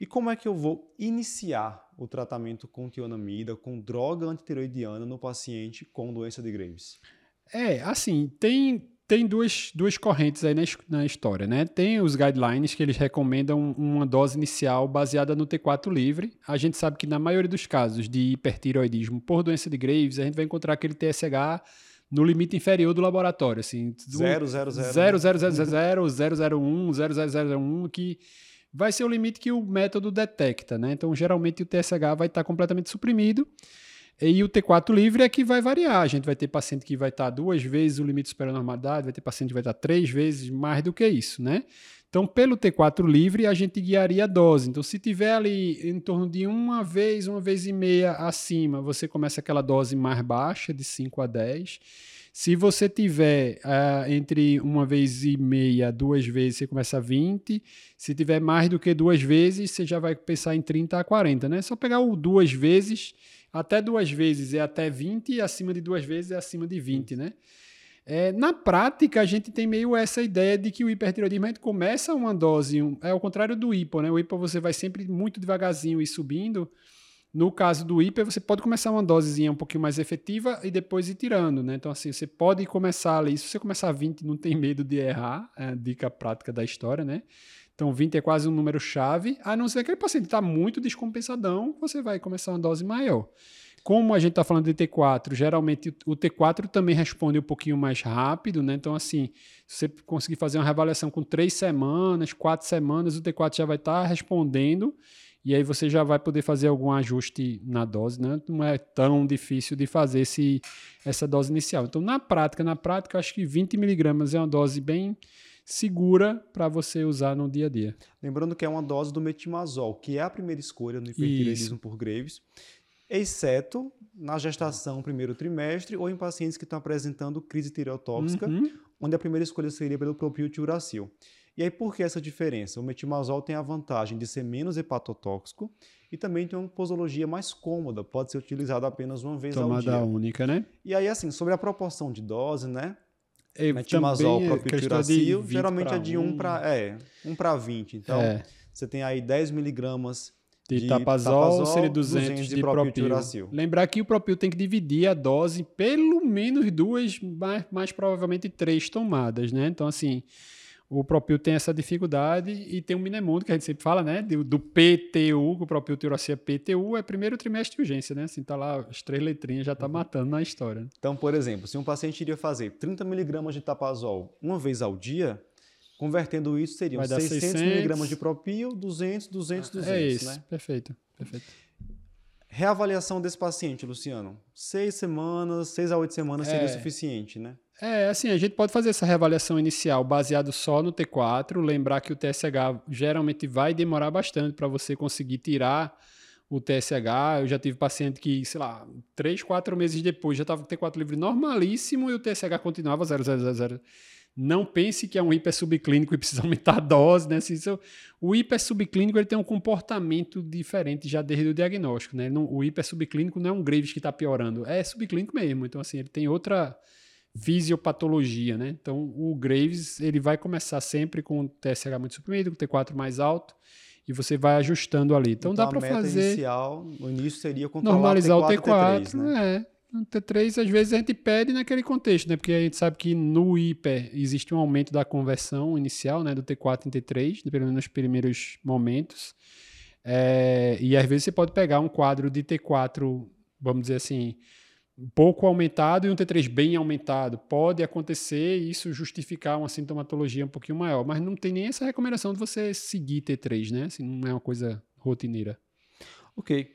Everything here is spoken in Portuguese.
E como é que eu vou iniciar o tratamento com tionamida, com droga antitiroidiana no paciente com doença de Graves? É, assim, tem, tem duas, duas correntes aí na, na história, né? Tem os guidelines que eles recomendam uma dose inicial baseada no T4 livre. A gente sabe que na maioria dos casos de hipertiroidismo por doença de Graves, a gente vai encontrar aquele TSH no limite inferior do laboratório, assim, 000, 001, 00001, que vai ser o limite que o método detecta, né? Então, geralmente o TSH vai estar completamente suprimido e o T4 livre é que vai variar. A gente vai ter paciente que vai estar duas vezes o limite superior à normalidade, vai ter paciente que vai estar três vezes mais do que isso, né? Então, pelo T4 livre, a gente guiaria a dose. Então, se tiver ali em torno de uma vez, uma vez e meia acima, você começa aquela dose mais baixa, de 5 a 10. Se você tiver uh, entre uma vez e meia, duas vezes, você começa a 20. Se tiver mais do que duas vezes, você já vai pensar em 30 a 40, né? Só pegar o duas vezes, até duas vezes é até 20, e acima de duas vezes é acima de 20, né? É, na prática, a gente tem meio essa ideia de que o hipertiroidismo a gente começa uma dose, um, é ao contrário do hipo, né? O hipo você vai sempre muito devagarzinho e subindo. No caso do hiper, você pode começar uma dosezinha um pouquinho mais efetiva e depois ir tirando, né? Então, assim, você pode começar ali. Se você começar 20, não tem medo de errar, é dica prática da história, né? Então, 20 é quase um número chave. A não ser que aquele paciente está muito descompensadão, você vai começar uma dose maior. Como a gente está falando de T4, geralmente o T4 também responde um pouquinho mais rápido, né? Então, assim, se você conseguir fazer uma reavaliação com três semanas, quatro semanas, o T4 já vai estar tá respondendo e aí você já vai poder fazer algum ajuste na dose, né? Não é tão difícil de fazer esse, essa dose inicial. Então, na prática, na prática, acho que 20 miligramas é uma dose bem segura para você usar no dia a dia. Lembrando que é uma dose do metimazol, que é a primeira escolha no hipertireoidismo por Graves exceto na gestação primeiro trimestre ou em pacientes que estão apresentando crise tireotóxica, uhum. onde a primeira escolha seria pelo propiltiuracil. E aí, por que essa diferença? O metimazol tem a vantagem de ser menos hepatotóxico e também tem uma posologia mais cômoda, pode ser utilizado apenas uma vez Tomada ao dia. Tomada única, né? E aí, assim, sobre a proporção de dose, né? E metimazol, propiltiuracil, geralmente é de 1 para é, 1 para 20. Então, é. você tem aí 10 miligramas de, de tapazol, tapazol seria 200, 200 de, de propil. Lembrar que o propil tem que dividir a dose pelo menos duas, mais, mais provavelmente três tomadas, né? Então, assim, o propil tem essa dificuldade e tem um minemundo que a gente sempre fala, né? Do, do PTU, que o propil tirocía PTU é primeiro trimestre de urgência, né? Assim, tá lá, as três letrinhas já tá uhum. matando na história. Então, por exemplo, se um paciente iria fazer 30 miligramas de tapazol uma vez ao dia, Convertendo isso, seriam 600, 600 miligramas de propil, 200, 200, 200. É isso, né? perfeito, perfeito. Reavaliação desse paciente, Luciano. Seis semanas, seis a oito semanas seria é. suficiente, né? É, assim, a gente pode fazer essa reavaliação inicial baseado só no T4, lembrar que o TSH geralmente vai demorar bastante para você conseguir tirar o TSH. Eu já tive paciente que, sei lá, três, quatro meses depois já estava com o T4 livre normalíssimo e o TSH continuava 0,000. Não pense que é um hiper subclínico e precisa aumentar a dose, né? Assim, o hiper subclínico ele tem um comportamento diferente já desde o diagnóstico, né? Não, o hiper subclínico não é um Graves que está piorando, é subclínico mesmo. Então, assim, ele tem outra fisiopatologia, né? Então, o Graves ele vai começar sempre com o TSH muito suprimido, com o T4 mais alto, e você vai ajustando ali. Então, então dá para fazer. inicial, no início seria normalizar o T4, o T4, T3, né? É. No T3, às vezes, a gente pede naquele contexto, né? Porque a gente sabe que no hiper existe um aumento da conversão inicial, né? Do T4 em T3, pelo menos nos primeiros momentos. É, e às vezes você pode pegar um quadro de T4, vamos dizer assim, pouco aumentado e um T3 bem aumentado. Pode acontecer e isso justificar uma sintomatologia um pouquinho maior, mas não tem nem essa recomendação de você seguir T3, né? Assim, não é uma coisa rotineira. Ok.